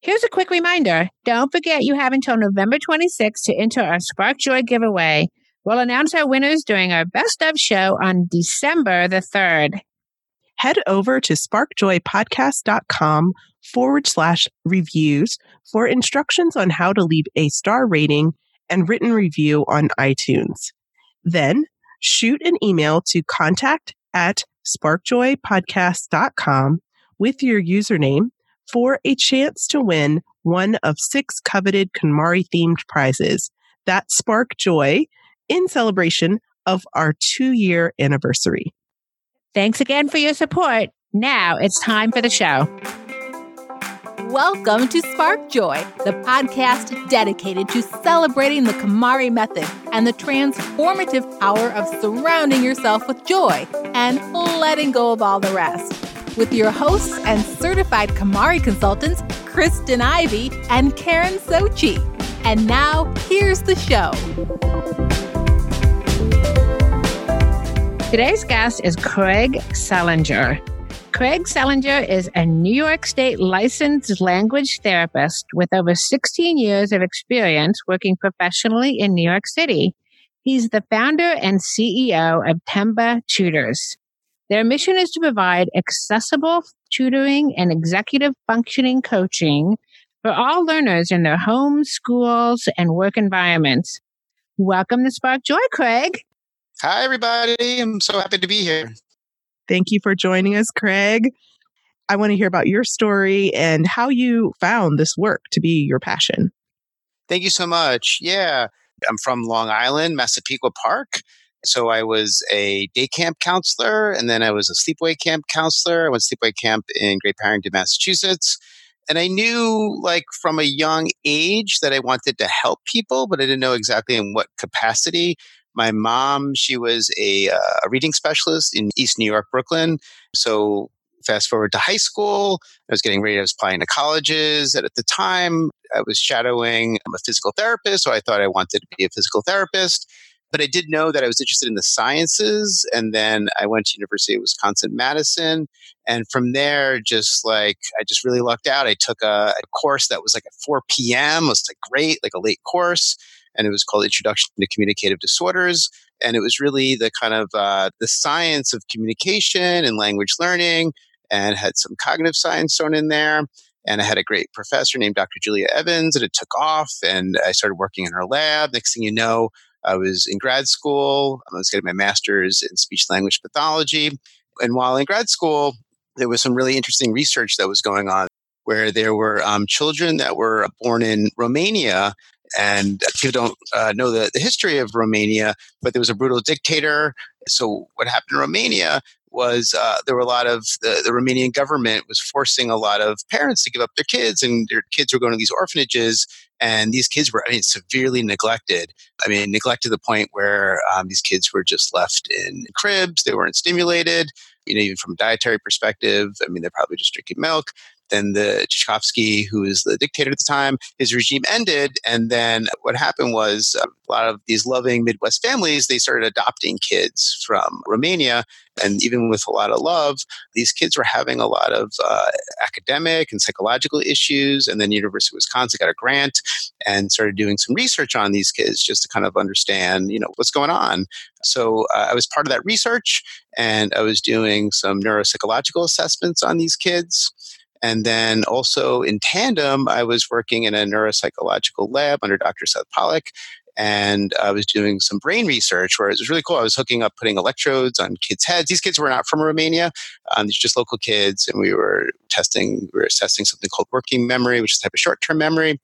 Here's a quick reminder. Don't forget you have until November 26th to enter our Spark Joy giveaway. We'll announce our winners during our best of show on December the 3rd. Head over to sparkjoypodcast.com forward slash reviews for instructions on how to leave a star rating and written review on iTunes. Then shoot an email to contact at sparkjoypodcast.com with your username for a chance to win one of six coveted KonMari themed prizes that spark joy in celebration of our two year anniversary. Thanks again for your support. Now it's time for the show. Welcome to Spark Joy, the podcast dedicated to celebrating the KonMari method and the transformative power of surrounding yourself with joy and letting go of all the rest. With your hosts and certified KonMari consultants, Kristen Ivy and Karen Sochi. And now, here's the show. Today's guest is Craig Selinger. Craig Selinger is a New York State licensed language therapist with over 16 years of experience working professionally in New York City. He's the founder and CEO of Themba Tutors. Their mission is to provide accessible tutoring and executive functioning coaching for all learners in their homes, schools, and work environments. Welcome to Spark Joy, Craig. Hi, everybody. I'm so happy to be here. Thank you for joining us, Craig. I want to hear about your story and how you found this work to be your passion. Thank you so much. Yeah, I'm from Long Island, Massapequa Park. So I was a day camp counselor and then I was a sleepaway camp counselor. I went sleepaway camp in Great Barrington, Massachusetts. And I knew like from a young age that I wanted to help people, but I didn't know exactly in what capacity. My mom, she was a, uh, a reading specialist in East New York, Brooklyn. So fast forward to high school, I was getting ready. Was applying to colleges. And at the time, I was shadowing I'm a physical therapist. So I thought I wanted to be a physical therapist. But I did know that I was interested in the sciences. And then I went to University of Wisconsin Madison. And from there, just like I just really lucked out. I took a, a course that was like at 4 p.m. It was like great, like a late course and it was called Introduction to Communicative Disorders. And it was really the kind of uh, the science of communication and language learning, and had some cognitive science thrown in there. And I had a great professor named Dr. Julia Evans, and it took off. And I started working in her lab. Next thing you know, I was in grad school. I was getting my master's in speech language pathology. And while in grad school, there was some really interesting research that was going on where there were um, children that were born in Romania and people don't uh, know the, the history of Romania, but there was a brutal dictator. So what happened in Romania was uh, there were a lot of the, the, Romanian government was forcing a lot of parents to give up their kids, and their kids were going to these orphanages, and these kids were, I mean, severely neglected. I mean, neglected to the point where um, these kids were just left in cribs. They weren't stimulated. You know, even from a dietary perspective, I mean, they're probably just drinking milk. Then the Ceaușescu, who was the dictator at the time, his regime ended. And then what happened was uh, a lot of these loving Midwest families, they started adopting kids from Romania. And even with a lot of love, these kids were having a lot of uh, academic and psychological issues. And then University of Wisconsin got a grant and started doing some research on these kids just to kind of understand, you know, what's going on. So uh, I was part of that research and I was doing some neuropsychological assessments on these kids. And then also in tandem, I was working in a neuropsychological lab under Dr. Seth Pollak. And I was doing some brain research where it was really cool. I was hooking up, putting electrodes on kids' heads. These kids were not from Romania; um, these just local kids, and we were testing. We were assessing something called working memory, which is a type of short-term memory.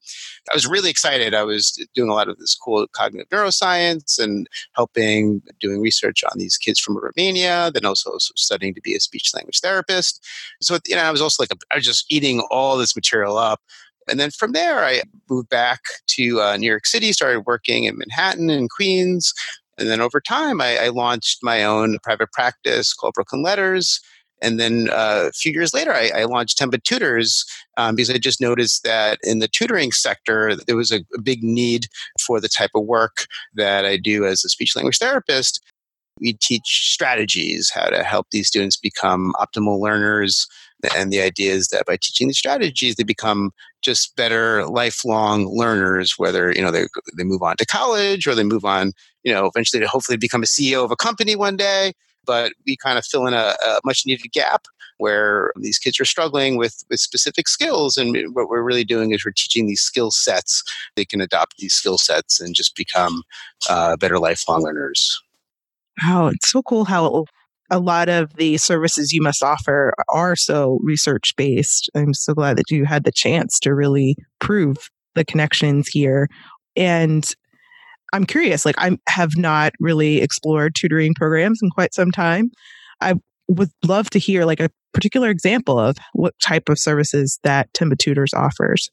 I was really excited. I was doing a lot of this cool cognitive neuroscience and helping doing research on these kids from Romania, then also studying to be a speech language therapist. So, you know, I was also like, a, I was just eating all this material up. And then from there, I moved back to uh, New York City, started working in Manhattan and Queens. And then over time, I, I launched my own private practice called Brooklyn Letters. And then uh, a few years later, I, I launched Themba Tutors um, because I just noticed that in the tutoring sector, there was a, a big need for the type of work that I do as a speech language therapist. We teach strategies, how to help these students become optimal learners, And the idea is that by teaching these strategies, they become just better lifelong learners, whether, you know, they, they move on to college or they move on, you know, eventually to hopefully become a CEO of a company one day. But we kind of fill in a, a much needed gap where these kids are struggling with, with specific skills. And what we're really doing is we're teaching these skill sets. They can adopt these skill sets and just become uh, better lifelong learners. Wow, it's so cool how a lot of the services you must offer are so research based. I'm so glad that you had the chance to really prove the connections here. And I'm curious, like I have not really explored tutoring programs in quite some time. I would love to hear like a particular example of what type of services that Themba Tutors offers.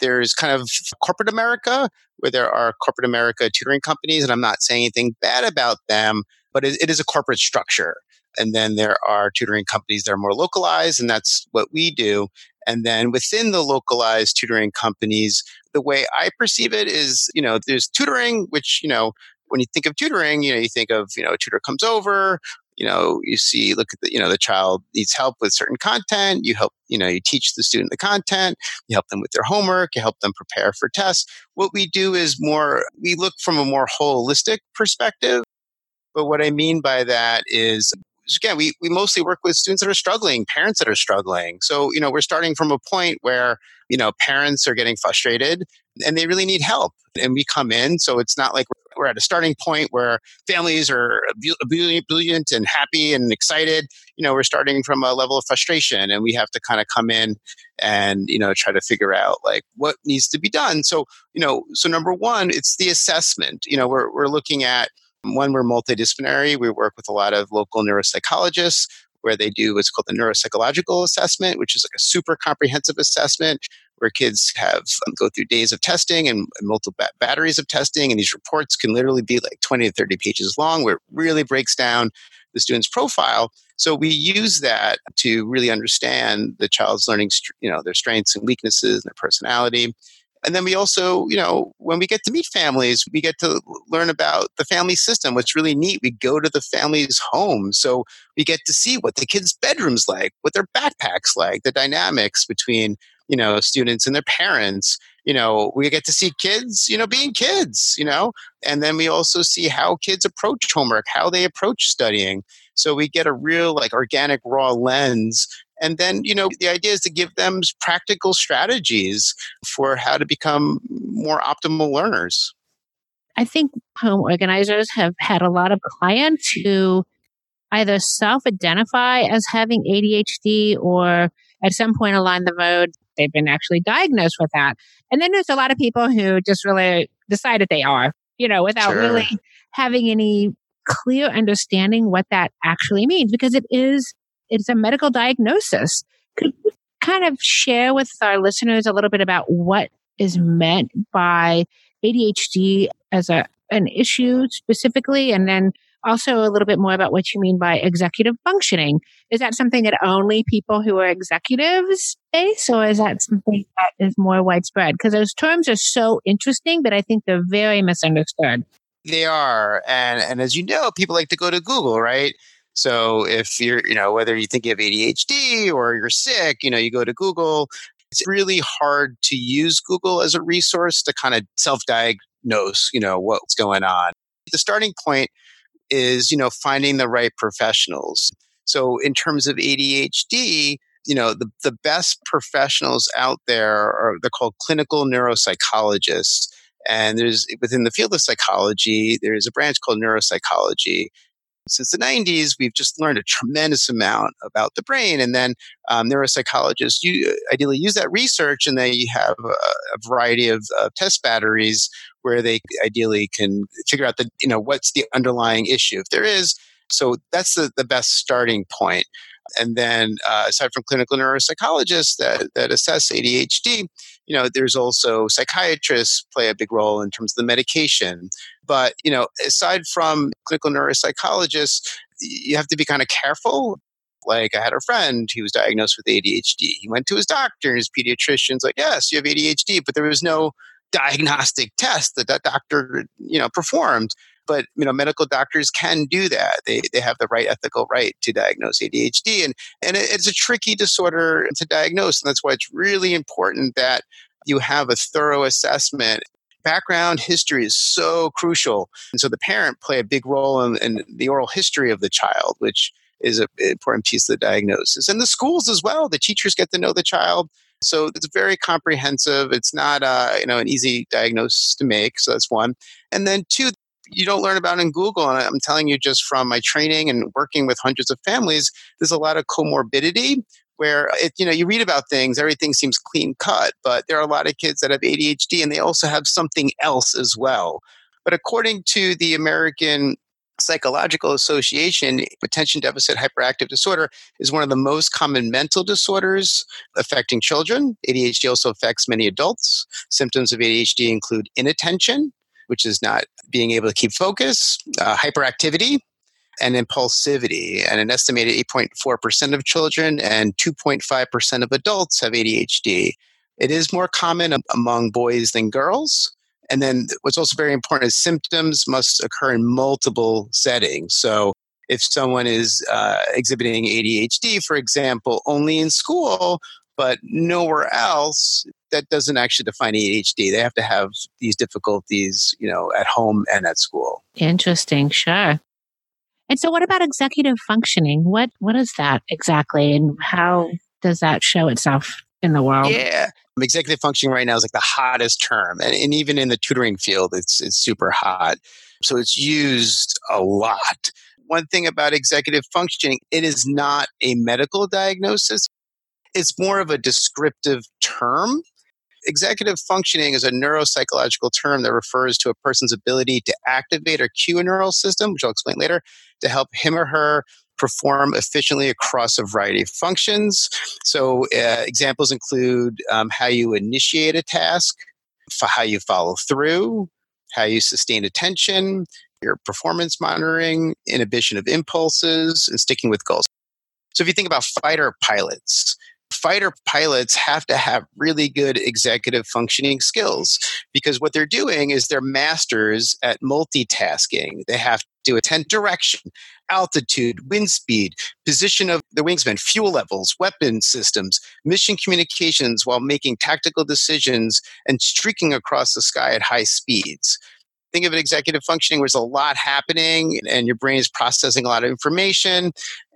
There's kind of corporate America, where there are corporate America tutoring companies, and I'm not saying anything bad about them, but it, it is a corporate structure. And then there are tutoring companies that are more localized, and that's what we do. And then within the localized tutoring companies, the way I perceive it is, you know, there's tutoring, which, you know, when you think of tutoring, you know, you think of, you know, a tutor comes over, you know you see look at the you know the child needs help with certain content you help you know you teach the student the content you help them with their homework you help them prepare for tests what we do is more we look from a more holistic perspective but what i mean by that is again we, we mostly work with students that are struggling parents that are struggling so you know we're starting from a point where you know parents are getting frustrated and they really need help and we come in so it's not like we're at a starting point where families are ebullient and happy and excited. You know, we're starting from a level of frustration and we have to kind of come in and, you know, try to figure out like what needs to be done. So, you know, so number one, it's the assessment. You know, we're, we're looking at one, we're multidisciplinary. We work with a lot of local neuropsychologists where they do what's called the neuropsychological assessment, which is like a super comprehensive assessment where kids have um, go through days of testing and, multiple ba- batteries of testing, and these reports can literally be like 20 to 30 pages long, where it really breaks down the student's profile. So we use that to really understand the child's learning, you know, their strengths and weaknesses and their personality. And then we also, you know, when we get to meet families, we get to learn about the family system. What's really neat, we go to the family's home. So we get to see what the kids' bedrooms like, what their backpacks like, the dynamics between you know students and their parents you know we get to see kids you know being kids you know and then we also see how kids approach homework how they approach studying so we get a real like organic raw lens and then you know the idea is to give them practical strategies for how to become more optimal learners i think home organizers have had a lot of clients who either self-identify as having adhd or at some point along the road they've been actually diagnosed with that. And then there's a lot of people who just really decided they are, you know, without sure. really having any clear understanding what that actually means because it is it's a medical diagnosis. Could you kind of share with our listeners a little bit about what is meant by ADHD as a an issue specifically and then also a little bit more about what you mean by executive functioning. Is that something that only people who are executives face, or is that something that is more widespread? Because those terms are so interesting, but I think they're very misunderstood. They are. And, and as you know, people like to go to Google, right? So if you're, you know, whether you think you have ADHD or you're sick, you know, you go to Google. It's really hard to use Google as a resource to kind of self diagnose, you know, what's going on. The starting point is, you know, finding the right professionals. So in terms of ADHD, you know, the, the best professionals out there are they're called clinical neuropsychologists. And there's within the field of psychology, there's a branch called neuropsychology. Since the 90s, we've just learned a tremendous amount about the brain. And then um, neuropsychologists you ideally use that research, and then you have a, a variety of uh, test batteries where they ideally can figure out the you know what's the underlying issue if there is so that's the, the best starting point. point and then uh, aside from clinical neuropsychologists that, that assess adhd you know there's also psychiatrists play a big role in terms of the medication but you know aside from clinical neuropsychologists you have to be kind of careful like I had a friend who was diagnosed with ADHD. He went to his doctor, and his pediatrician's like, "Yes, you have ADHD," but there was no diagnostic test that that doctor you know performed but you know medical doctors can do that they, they have the right ethical right to diagnose adhd and, and it's a tricky disorder to diagnose and that's why it's really important that you have a thorough assessment background history is so crucial and so the parent play a big role in, in the oral history of the child which is an important piece of the diagnosis and the schools as well the teachers get to know the child so it's very comprehensive. It's not uh, you know an easy diagnosis to make. So that's one. And then two, you don't learn about in Google. And I'm telling you just from my training and working with hundreds of families, there's a lot of comorbidity where it, you know you read about things, everything seems clean cut, but there are a lot of kids that have ADHD and they also have something else as well. But according to the American Psychological Association, attention deficit hyperactive disorder is one of the most common mental disorders affecting children. ADHD also affects many adults. Symptoms of ADHD include inattention, which is not being able to keep focus, uh, hyperactivity, and impulsivity. And an estimated 8.4% of children and 2.5% of adults have ADHD. It is more common among boys than girls. And then what's also very important is symptoms must occur in multiple settings. So if someone is uh, exhibiting ADHD, for example, only in school, but nowhere else, that doesn't actually define ADHD. They have to have these difficulties, you know, at home and at school. Interesting, sure. And so, what about executive functioning? What what is that exactly, and how does that show itself in the world? Yeah, executive functioning right now is like the hottest term, and, and even in the tutoring field, it's it's super hot. So it's used a lot. One thing about executive functioning, it is not a medical diagnosis. It's more of a descriptive term. Executive functioning is a neuropsychological term that refers to a person's ability to activate or cue a neural system, which I'll explain later, to help him or her perform efficiently across a variety of functions. So, uh, examples include um, how you initiate a task, how you follow through, how you sustain attention, your performance monitoring, inhibition of impulses, and sticking with goals. So, if you think about fighter pilots, fighter pilots have to have really good executive functioning skills because what they're doing is they're masters at multitasking. They have to attend direction, altitude, wind speed, position of the wingsman, fuel levels, weapon systems, mission communications while making tactical decisions and streaking across the sky at high speeds think of executive functioning where there's a lot happening and your brain is processing a lot of information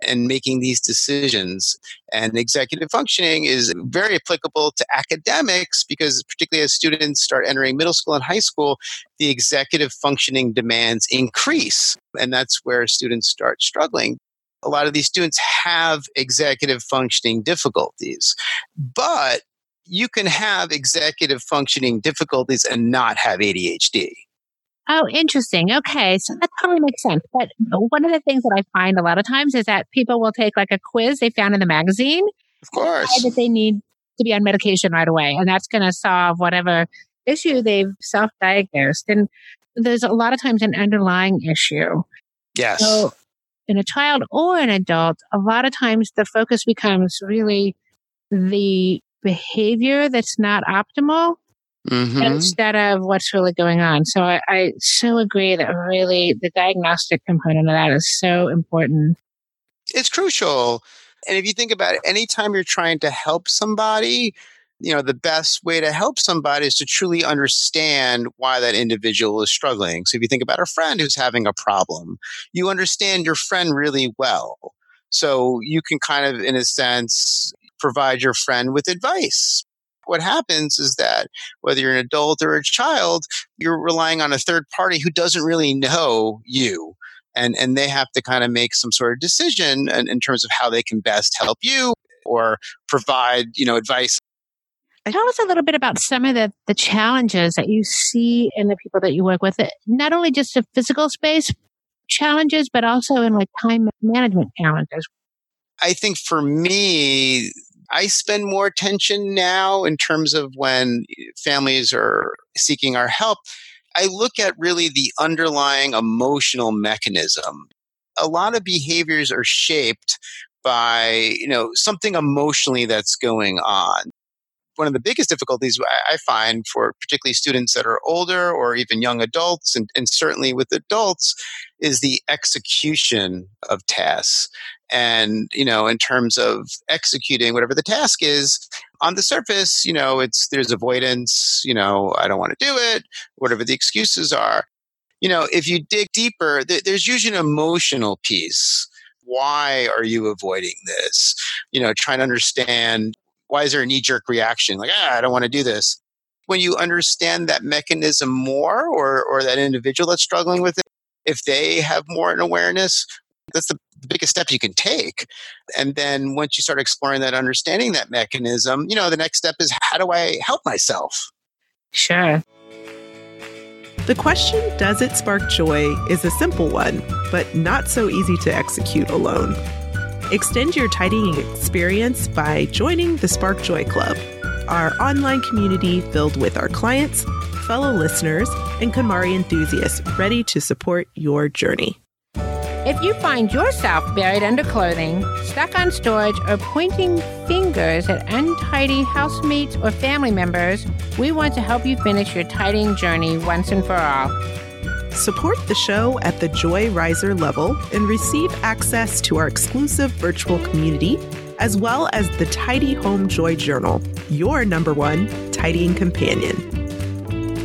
and making these decisions. And executive functioning is very applicable to academics because, particularly as students start entering middle school and high school, the executive functioning demands increase. And that's where students start struggling. A lot of these students have executive functioning difficulties, but you can have executive functioning difficulties and not have ADHD. Oh, interesting. Okay. So that totally makes sense. But one of the things that I find a lot of times is that people will take like a quiz they found in the magazine. Of course. That they need to be on medication right away. And that's going to solve whatever issue they've self diagnosed. And there's a lot of times an underlying issue. Yes. So in a child or an adult, a lot of times the focus becomes really the behavior that's not optimal mm-hmm. instead of what's really going on. So I, I so agree that really the diagnostic component of that is so important. It's crucial. And if you think about it, anytime you're trying to help somebody, you know, the best way to help somebody is to truly understand why that individual is struggling. So if you think about a friend who's having a problem, you understand your friend really well. So you can kind of, in a sense, provide your friend with advice what happens is that whether you're an adult or a child, you're relying on a third party who doesn't really know you. And, and they have to kind of make some sort of decision in, in terms of how they can best help you or provide, you know, advice Tell us a little bit about some of the, the challenges that you see in the people that you work with, not only just the physical space challenges, but also in like time management challenges. I think for me, I spend more attention now in terms of when eh, families are seeking our help. I look at really the underlying emotional mechanism. A lot of behaviors are shaped by, you know, something emotionally that's going on. One of the biggest difficulties I find for particularly students that are older or even young adults, and, and certainly with adults, is the execution of tasks. And, you know, in terms of executing whatever the task is, on the surface, you know, it's there's avoidance, you know, I don't want to do it, whatever the excuses are. You know, if you dig deeper, th- there's usually an emotional piece. Why are you avoiding this? You know, trying to understand why is there a knee jerk reaction? Like, ah, I don't want to do this. When you understand that mechanism more or, or that individual that's struggling with it, if they have more an awareness, that's the biggest step you can take. And then once you start exploring that, understanding that mechanism, you know, the next step is how do I help myself? Sure. The question, does it spark joy, is a simple one, but not so easy to execute alone. Extend your tidying experience by joining the Spark Joy Club, our online community filled with our clients, fellow listeners, and KonMari enthusiasts ready to support your journey. If you find yourself buried under clothing, stuck on storage, or pointing fingers at untidy housemates or family members, we want to help you finish your tidying journey once and for all. Support the show at the Joy Riser level and receive access to our exclusive virtual community, as well as the Tidy Home Joy Journal, your number one tidying companion.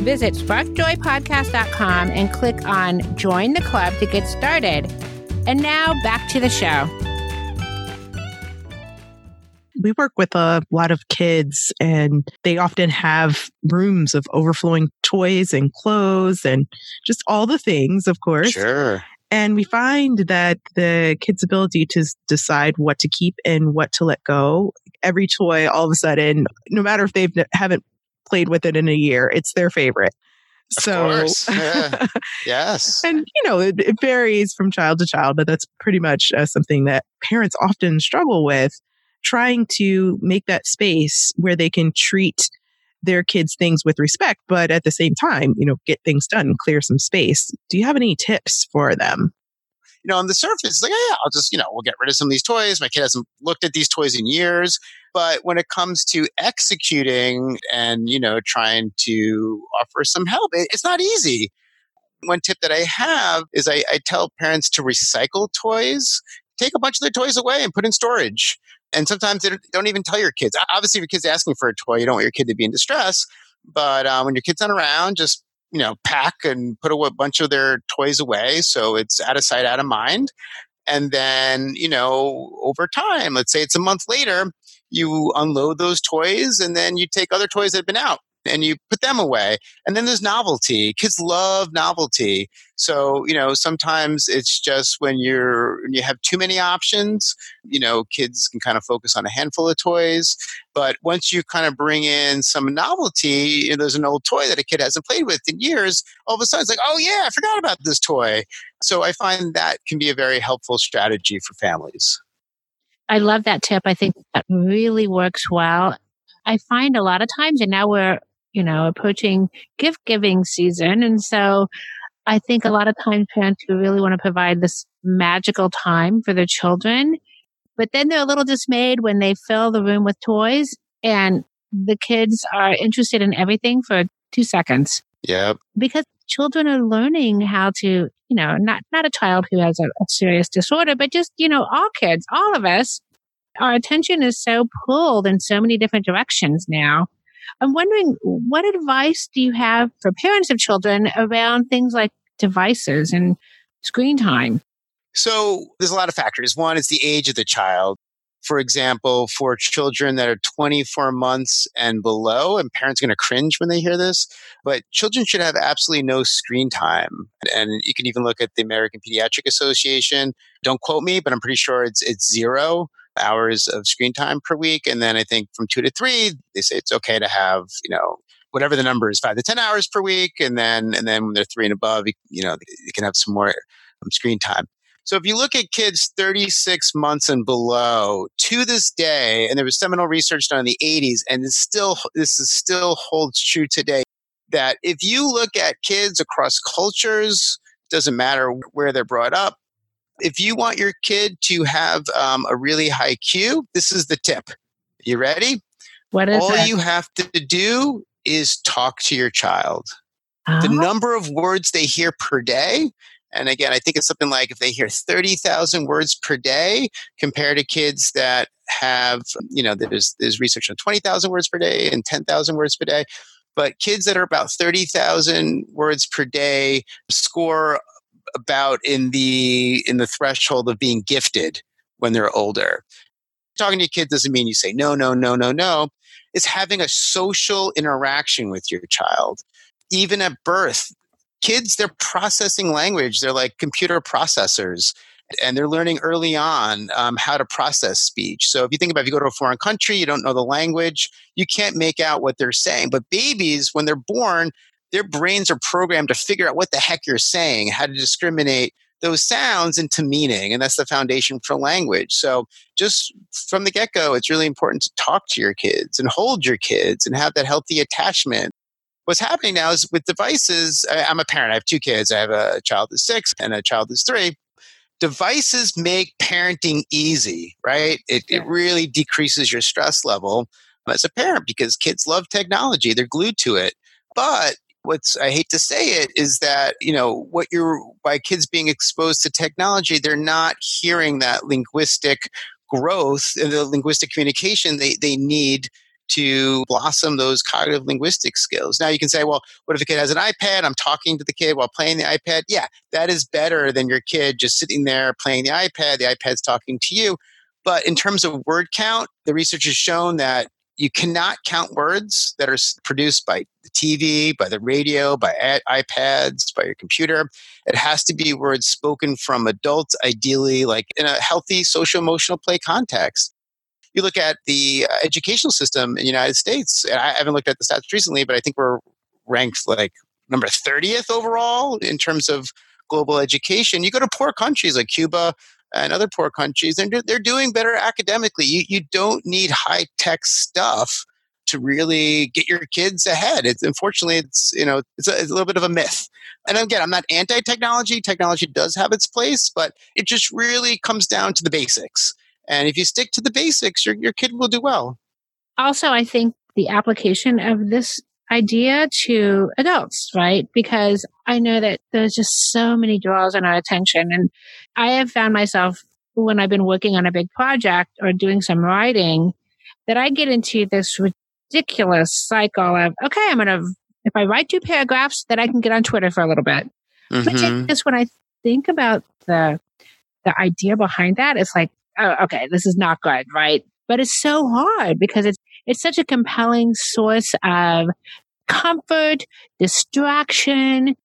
Visit sparkjoypodcast.com and click on Join the Club to get started. And now back to the show. We work with a lot of kids, and they often have rooms of overflowing toys and clothes and just all the things, of course. Sure. And we find that the kids' ability to decide what to keep and what to let go, every toy, all of a sudden, no matter if they haven't played with it in a year, it's their favorite. Of so, course. Yeah. yes. and you know, it, it, varies from child to child, but that's pretty much uh, something that parents often struggle with trying to make that space where they can treat their kids things with respect, but at the same time, you know, get things done, clear some space. Do you have any tips for them? You know, on the surface, it's like, yeah, I'll just, you know, we'll get rid of some of these toys. My kid hasn't looked at these toys in years. But when it comes to executing and, you know, trying to offer some help, it, it's not easy. One tip that I have is I, I tell parents to recycle toys, take a bunch of their toys away and put in storage. And sometimes they don't even tell your kids. Obviously, if your kid's asking for a toy, you don't want your kid to be in distress. But uh, when your kid's not around, just you know, pack and put a bunch of their toys away so it's out of sight, out of mind. And then, you know, over time, let's say it's a month later, you unload those toys and then you take other toys that have been out and you put them away. And then there's novelty. Kids love novelty. So, you know, sometimes it's just when you're you have too many options, you know, kids can kind of focus on a handful of toys. But once you kind of bring in some novelty, you know, there's an old toy that a kid hasn't played with in years, all of a sudden it's like, oh yeah, I forgot about this toy. So I find that can be a very helpful strategy for families. I love that tip. I think that really works well. I find a lot of times, and now we're you know, approaching gift giving season. And so I think a lot of times parents who really want to provide this magical time for their children, but then they're a little dismayed when they fill the room with toys and the kids are interested in everything for two seconds. Yeah. Because children are learning how to, you know, not, not a child who has a, a serious disorder, but just, you know, all kids, all of us, our attention is so pulled in so many different directions now I'm wondering what advice do you have for parents of children around things like devices and screen time? So there's a lot of factors. One is the age of the child. For example, for children that are 24 months and below, and parents are going to cringe when they hear this, but children should have absolutely no screen time. And you can even look at the American Pediatric Association. Don't quote me, but I'm pretty sure it's it's zero hours of screen time per week. And then I think from two to three, they say it's okay to have, you know, whatever the number is, five to 10 hours per week. And then, and then when they're three and above, you, know, you can have some more um, screen time. So if you look at kids 36 months and below to this day, and there was seminal research done in the 80s, and it's still, this is still holds true today, that if you look at kids across cultures, it doesn't matter where they're brought up, if you want your kid to have um, a really high Q, this is the tip. You ready? What is All it? you have to do is talk to your child. Oh, The number of words they hear per day, and again, I think it's something like if they hear 30,000 words per day compared to kids that have, you know, there's, there's research on 20,000 words per day and 10,000 words per day. But kids that are about 30,000 words per day score about in the in the threshold of being gifted when they're older. Talking to your kid doesn't mean you say no, no, no, no, no. It's having a social interaction with your child. Even at birth, kids, they're processing language. They're like computer processors and they're learning early on um, how to process speech. So if you think about if you go to a foreign country, you don't know the language, you can't make out what they're saying. But babies, when they're born, their brains are programmed to figure out what the heck you're saying, how to discriminate those sounds into meaning. And that's the foundation for language. So just from the get go, it's really important to talk to your kids and hold your kids and have that healthy attachment. What's happening now is with devices, I, I'm a parent, I have two kids. I have a child who's six and a child who's three devices make parenting easy, right? It, Yeah. it really decreases your stress level as a parent because kids love technology. They're glued to it. But what's, I hate to say it, is that, you know, what you're, by kids being exposed to technology, they're not hearing that linguistic growth and the linguistic communication they, they need to blossom those cognitive linguistic skills. Now you can say, well, what if a kid has an iPad? I'm talking to the kid while playing the iPad. Yeah, that is better than your kid just sitting there playing the iPad. The iPad's talking to you. But in terms of word count, the research has shown that you cannot count words that are produced by the TV, by the radio, by i- iPads, by your computer. It has to be words spoken from adults, ideally, like in a healthy social emotional play context. You look at the uh, educational system in the United States, and I haven't looked at the stats recently, but I think we're ranked like number 30th overall in terms of global education. You go to poor countries like Cuba and other poor countries, and they're, doing better academically. You, you don't need high tech stuff to really get your kids ahead. It's unfortunately, it's you know, it's a, it's a little bit of a myth. And again, I'm not anti-technology. Technology does have its place, but it just really comes down to the basics. And if you stick to the basics, your your kid will do well. also, I think the application of this idea to adults, right? Because I know that there's just so many draws on our attention. And I have found myself when I've been working on a big project or doing some writing that I get into this ridiculous cycle of, okay, I'm going to, if I write two paragraphs, then I can get on Twitter for a little bit. Mhm. is just when I think about the, the idea behind that, it's like, oh, okay, this is not good, right? But it's so hard because it's, it's such a compelling source of comfort, distraction.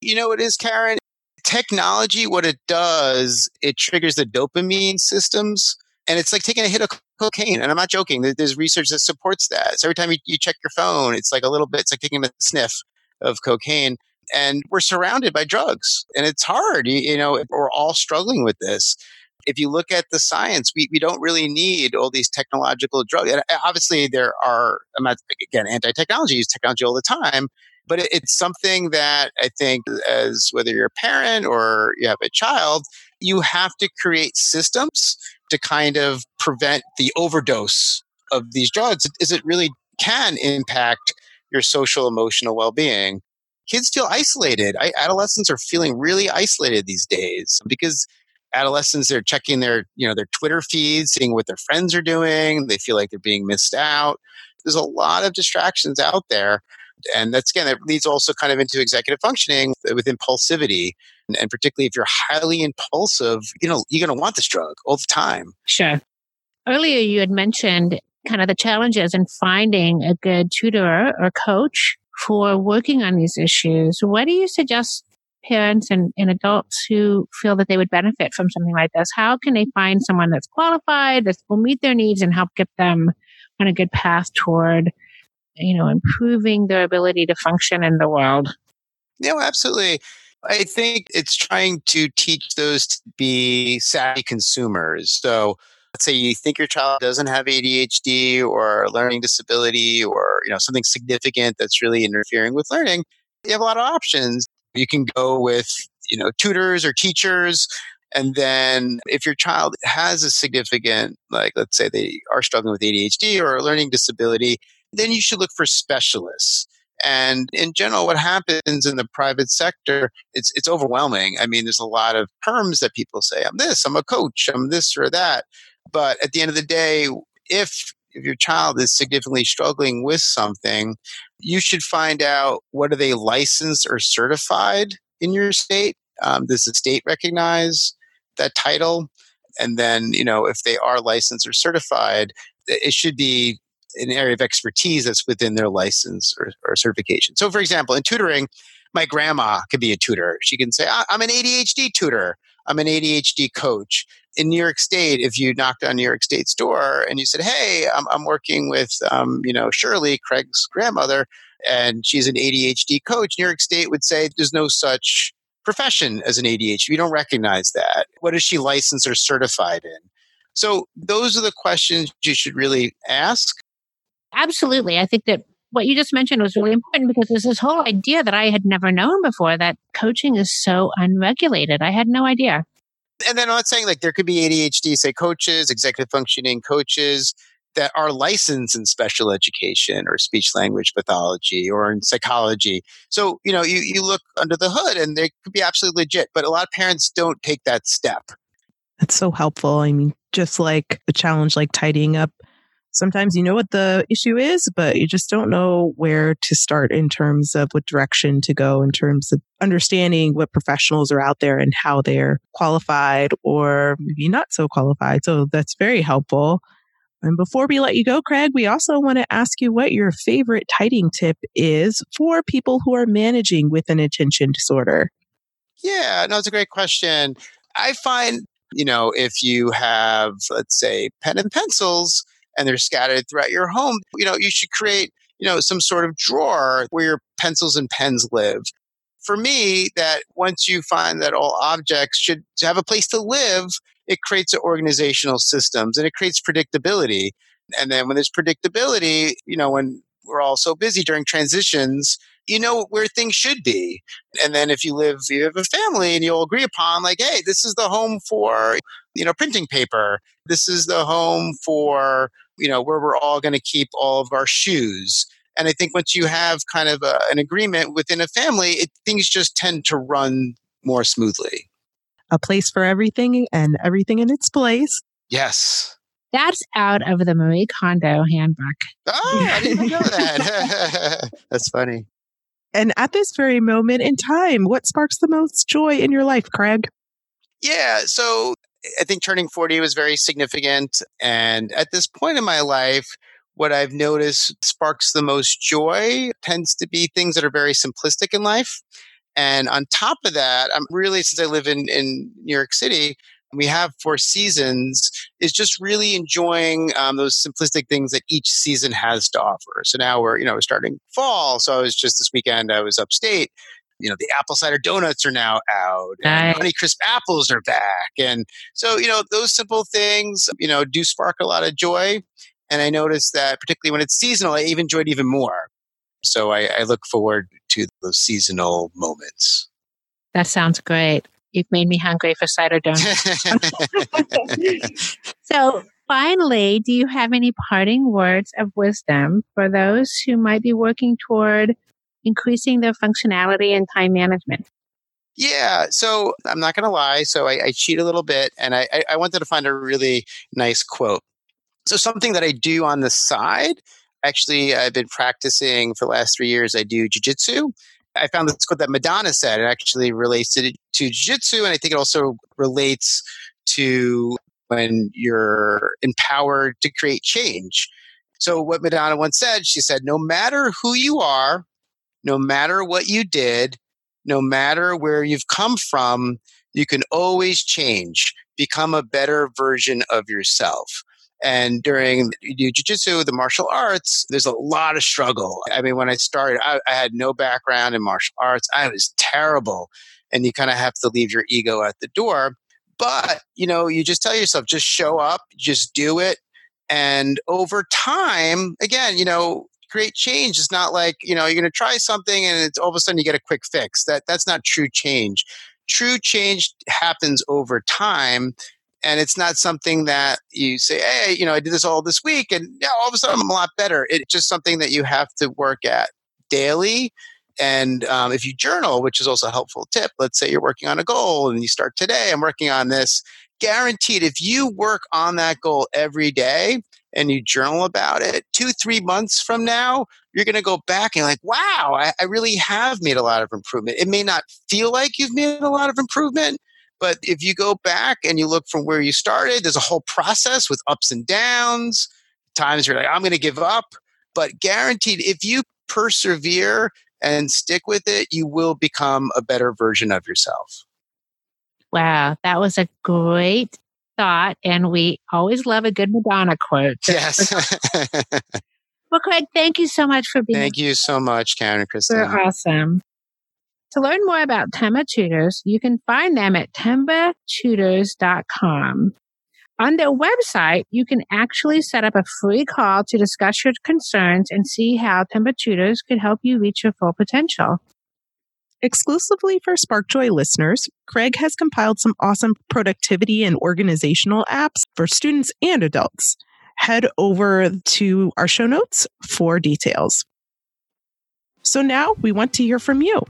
You know what it is, Karen? Technology, what it does, it triggers the dopamine systems. And it's like taking a hit of cocaine. And I'm not joking. There's research that supports that. So every time you, you check your phone, it's like a little bit, it's like taking a sniff of cocaine. And we're surrounded by drugs. And it's hard. You, you know, we're all struggling with this. If you look at the science, we, we don't really need all these technological drugs. And uh, obviously, there are, I'm not, again, anti technology, use technology all the time but it- it's something that I think as whether you're a parent or you have a child, you have to create systems to kind of prevent the overdose of these drugs is it really can impact your social emotional well-being kids feel isolated I, adolescents are feeling really isolated these days because adolescents are checking their you know their twitter feeds seeing what their friends are doing they feel like they're being missed out there's a lot of distractions out there and that's again that leads also kind of into executive functioning with impulsivity and, and particularly if you're highly impulsive you know you're going to want this drug all the time Sure. Earlier, you had mentioned kind of the challenges in finding a good tutor or coach for working on these issues. What do you suggest parents and, and adults who feel that they would benefit from something like this? How can they find someone that's qualified, that will meet their needs and help get them on a good path toward, you know, improving their ability to function in the world? no absolutely i think it's trying to teach those to be savvy consumers so let's say you think your child doesn't have adhd or learning disability or you know something significant that's really interfering with learning you have a lot of options you can go with you know tutors or teachers And then if your child has a significant, like let's say they are struggling with ADHD or a learning disability, then you should look for specialists. And in general, what happens in the private sector, it's it's overwhelming. I mean, there's a lot of terms that people say, I'm this, I'm a coach, I'm this or that. But at the end of the day, if if your child is significantly struggling with something, you should find out what are they licensed or certified in your state. Um, does the state recognize that title? And then, you know, if they are licensed or certified, it should be an area of expertise that's within their license or, or certification. So, for example, in tutoring, my grandma could be a tutor. She can say, I'm an ADHD tutor. I'm an ADHD coach. In New York State, if you knocked on New York State's door and you said, "Hey, I'm, I'm working with, um, you know, Shirley, Craig's grandmother, and she's an ADHD coach," New York State would say, "There's no such profession as an ADHD. We don't recognize that. What is she licensed or certified in?" So those are the questions you should really ask. Absolutely. I think that what you just mentioned was really important because there's this whole idea that I had never known before that coaching is so unregulated. I had no idea. And then I'm not saying like there could be ADHD, say coaches, executive functioning coaches that are licensed in special education or speech language pathology or in psychology. So, you know, you, you look under the hood and they could be absolutely legit, but a lot of parents don't take that step. That's so helpful. I mean, just like a challenge like tidying up sometimes you know what the issue is, but you just don't know where to start in terms of what direction to go in terms of understanding what professionals are out there and how they're qualified or maybe not so qualified. So that's very helpful. And before we let you go, Craig, we also want to ask you what your favorite tidying tip is for people who are managing with an attention disorder. Yeah, no, it's a great question. I find, you know, if you have, let's say, pen and pencils, and they're scattered throughout your home, you know, you should create, you know, some sort of drawer where your pencils and pens live. For me, that once you find that all objects should have a place to live, it creates organizational systems and it creates predictability. And then when there's predictability, you know, when we're all so busy during transitions, you know where things should be. And then if you live, you have a family and you'll agree upon, like, hey, this is the home for, you know, printing paper. This is the home for, you know, where we're all going to keep all of our shoes. And I think once you have kind of a, an agreement within a family, it, things just tend to run more smoothly. A place for everything and everything in its place. Yes. That's out of the Marie Kondo handbook. Oh, I didn't know that. That's funny. And at this very moment in time, what sparks the most joy in your life, Craig? Yeah. So I think turning 40 was very significant. And at this point in my life, what I've noticed sparks the most joy tends to be things that are very simplistic in life. And on top of that, I'm really, since I live in, in New York City, we have four seasons is just really enjoying um, those simplistic things that each season has to offer. So now we're, you know, starting fall. So I was just this weekend, I was upstate. You know, the apple cider donuts are now out. And Honey Crisp apples are back. And so, you know, those simple things, you know, do spark a lot of joy. And I noticed that particularly when it's seasonal, I even enjoyed even more. So I, I look forward to those seasonal moments. That sounds great. You've made me hungry for cider donuts. so, finally, do you have any parting words of wisdom for those who might be working toward increasing their functionality and time management? Yeah, so I'm not going to lie. So I, I, cheat a little bit, and I, I wanted to find a really nice quote. So something that I do on the side. Actually, I've been practicing for the last three years. I do jujitsu, I found this quote that Madonna said. It actually relates to, to jiu-jitsu, and I think it also relates to when you're empowered to create change. So what Madonna once said, she said, no matter who you are, no matter what you did, no matter where you've come from, you can always change, become a better version of yourself. And during you jujitsu, the martial arts, there's a lot of struggle. I mean, when I started, I, I had no background in martial arts. I was terrible. And you kind of have to leave your ego at the door. But, you know, you just tell yourself, just show up, just do it. And over time, again, you know, create change. It's not like, you know, you're going to try something and it's all of a sudden you get a quick fix. That that's not true change true change happens over time and it's not something that you say hey you know i did this all this week and yeah, all of a sudden i'm a lot better it's just something that you have to work at daily and um, if you journal which is also a helpful tip let's say you're working on a goal and you start today i'm working on this guaranteed if you work on that goal every day and you journal about it two three months from now you're going to go back and like wow I, I really have made a lot of improvement it may not feel like you've made a lot of improvement but if you go back and you look from where you started, there's a whole process with ups and downs. Times you're like, I'm going to give up. But guaranteed, if you persevere and stick with it, you will become a better version of yourself. Wow, that was a great thought. And we always love a good Madonna quote. Yes. well, Craig, thank you so much for being Thank you so much, Karen and Kristen. You're awesome. To learn more about Themba Tutors, you can find them at thembatutors.com. On their website, you can actually set up a free call to discuss your concerns and see how Themba Tutors could help you reach your full potential. Exclusively for SparkJoy listeners, Craig has compiled some awesome productivity and organizational apps for students and adults. Head over to our show notes for details. So now we want to hear from you.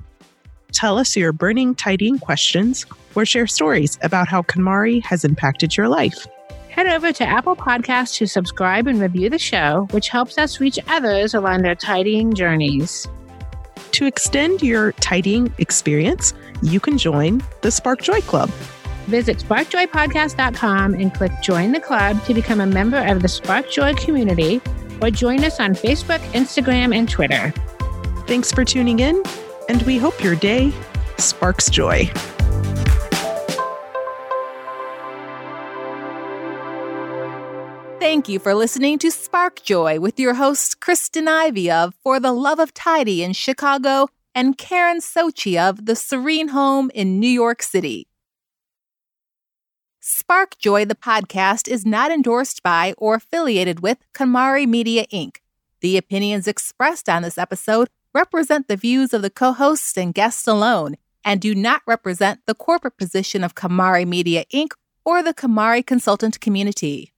Tell us your burning tidying questions or share stories about how KonMari has impacted your life. Head over to Apple Podcasts to subscribe and review the show, which helps us reach others along their tidying journeys. To extend your tidying experience, you can join the Spark Joy Club. Visit sparkjoypodcast.com and click Join the Club to become a member of the Spark Joy community or join us on Facebook, Instagram, and Twitter. Thanks for tuning in and we hope your day sparks joy. Thank you for listening to Spark Joy with your hosts Kristen Ivy of For the Love of Tidy in Chicago and Karen Sochi of The Serene Home in New York City. Spark Joy, the podcast, is not endorsed by or affiliated with KonMari Media Inc. The opinions expressed on this episode represent the views of the co hosts and guests alone and do not represent the corporate position of KonMari Media Inc. or the KonMari consultant community.